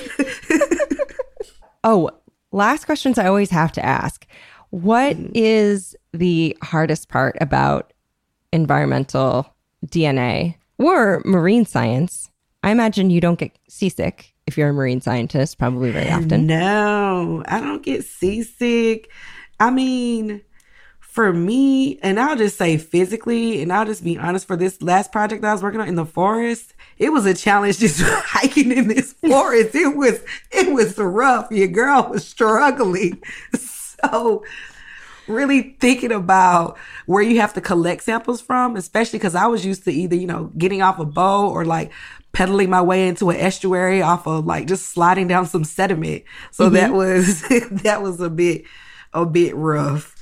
oh, last questions I always have to ask. What mm-hmm. is the hardest part about environmental DNA or marine science? I imagine you don't get seasick if you're a marine scientist, probably very often. No, I don't get seasick. I mean, for me, and I'll just say physically, and I'll just be honest for this last project that I was working on in the forest, it was a challenge just hiking in this forest. It was it was rough. Your girl was struggling. So really thinking about where you have to collect samples from, especially because I was used to either, you know, getting off a boat or like pedaling my way into an estuary off of like just sliding down some sediment. So mm-hmm. that was that was a bit a bit rough.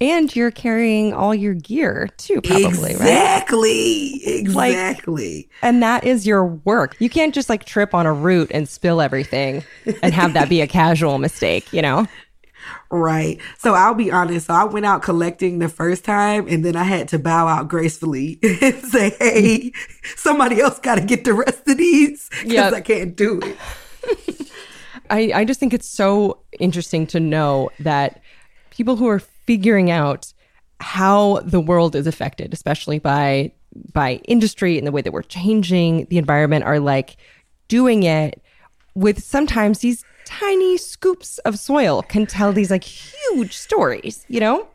And you're carrying all your gear too, probably, exactly, right? Exactly. Exactly. Like, and that is your work. You can't just like trip on a route and spill everything and have that be a casual mistake, you know? Right. So I'll be honest. So I went out collecting the first time and then I had to bow out gracefully and say, hey, somebody else got to get the rest of these because yep. I can't do it. I, I just think it's so interesting to know that people who are figuring out how the world is affected, especially by by industry and the way that we're changing the environment are like doing it with sometimes these tiny scoops of soil can tell these like huge stories, you know?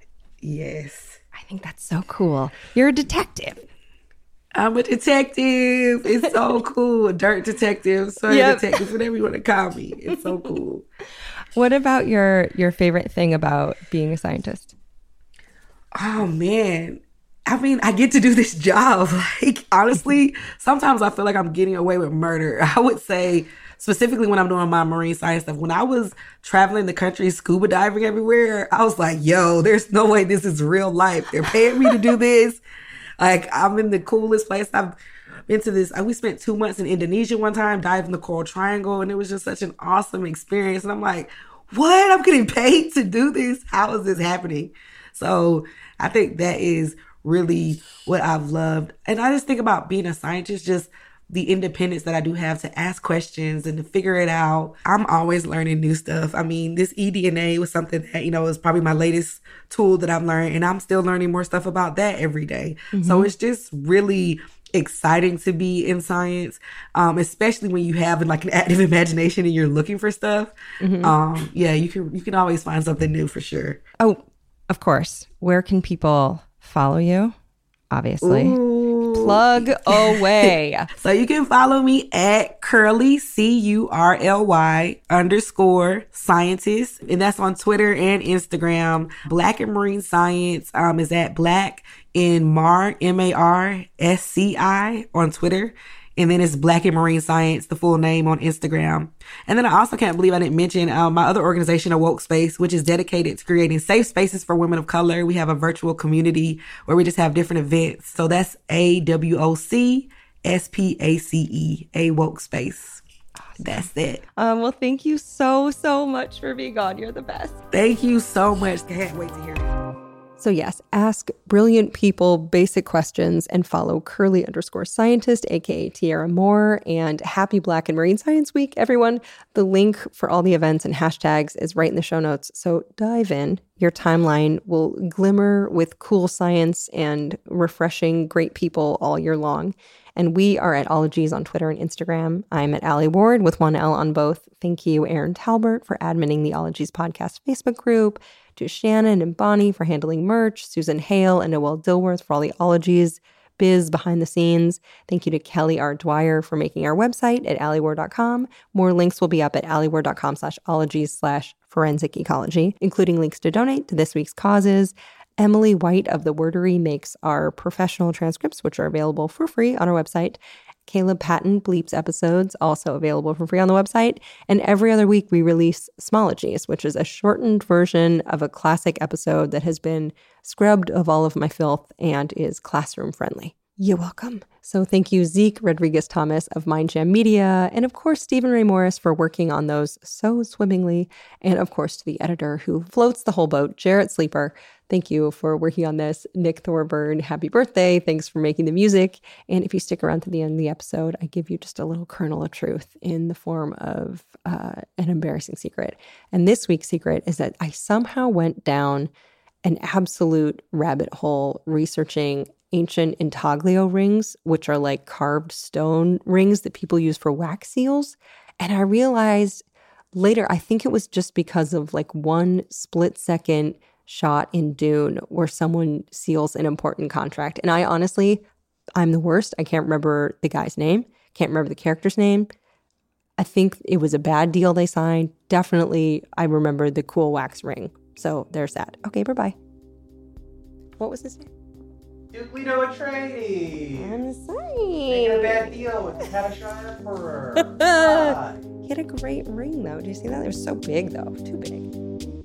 Yes. I think that's so cool. You're a detective. I'm a detective. It's so cool. A dirt detective, soil Yep. detective, whatever you want to call me. It's so cool. What about your your favorite thing about being a scientist? Oh man. I mean, I get to do this job. Like, honestly, sometimes I feel like I'm getting away with murder. I would say, specifically when I'm doing my marine science stuff, when I was traveling the country, scuba diving everywhere, I was like, yo, there's no way this is real life. They're paying me to do this. Like, I'm in the coolest place. I've been to this. uh, We spent two months in Indonesia one time, diving the Coral Triangle, and it was just such an awesome experience. And I'm like, what? I'm getting paid to do this? How is this happening? So I think that is really what I've loved. And I just think about being a scientist, just the independence that I do have to ask questions and to figure it out. I'm always learning new stuff. I mean, this eDNA was something that, you know, is probably my latest tool that I've learned, and I'm still learning more stuff about that every day. So it's just really exciting to be in science, um, especially when you have like an active imagination and you're looking for stuff. Um, yeah, you can you can always find something new for sure. Oh, of course. Where can people follow you? Obviously. Plug away. So you can follow me at curly c u r l y underscore scientist, and that's on Twitter and Instagram. Black in Marine Science um, is at Black in Mar M A R S C I on Twitter. And then it's Black in Marine Science, the full name on Instagram. And then I also can't believe I didn't mention um, my other organization, A WOC Space, which is dedicated to creating safe spaces for women of color. We have a virtual community where we just have different events. So that's A W O C S P A C E, A WOC Space. That's it. Um, well, thank you so, so much for being on. You're the best. Thank you so much. Can't wait to hear it. So, yes, ask brilliant people basic questions and follow curly underscore scientist, aka Tiara Moore, and happy Black in Marine Science Week, everyone. The link for all the events and hashtags is right in the show notes. So, dive in. Your timeline will glimmer with cool science and refreshing great people all year long. And we are at Ologies on Twitter and Instagram. I'm at Allie Ward with one L on both. Thank you, Erin Talbert, for adminning the Ologies podcast Facebook group, to Shannon and Bonnie for handling merch, Susan Hale and Noel Dilworth for all the Ologies biz behind the scenes. Thank you to Kelly R. Dwyer for making our website at alieward.com. More links will be up at alieward.com slash ologies slash forensic ecology, including links to donate to this week's causes. Emily White of the Wordary makes our professional transcripts, which are available for free on our website. Caleb Patton bleeps episodes, also available for free on the website. And every other week, we release Smologies, which is a shortened version of a classic episode that has been scrubbed of all of my filth and is classroom friendly. You're welcome. So thank you, Zeke Rodrigues Thomas of Mindjam Media, and of course, Stephen Ray Morris for working on those so swimmingly, and of course, to the editor who floats the whole boat, Jarrett Sleeper. Thank you for working on this. Nick Thorburn, happy birthday. Thanks for making the music. And if you stick around to the end of the episode, I give you just a little kernel of truth in the form of uh, an embarrassing secret. And this week's secret is that I somehow went down an absolute rabbit hole researching ancient intaglio rings, which are like carved stone rings that people use for wax seals. And I realized later, I think it was just because of like one split second shot in Dune where someone seals an important contract. And I honestly, I'm the worst. I can't remember the guy's name, can't remember the character's name. I think it was a bad deal they signed. Definitely, I remember the cool wax ring. So there's that. Okay, bye bye. What was his name? Duke Leto Atreides. I'm Making a bad deal with the Emperor. He had a great ring though. Did you see that? It was so big though, too big.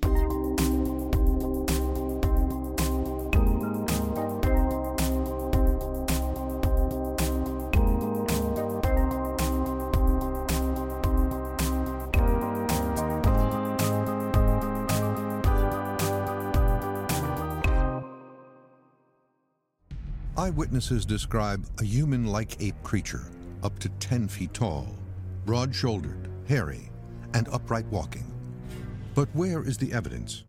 Eyewitnesses describe a human like ape creature, up to 10 feet tall, broad shouldered, hairy, and upright walking. But where is the evidence?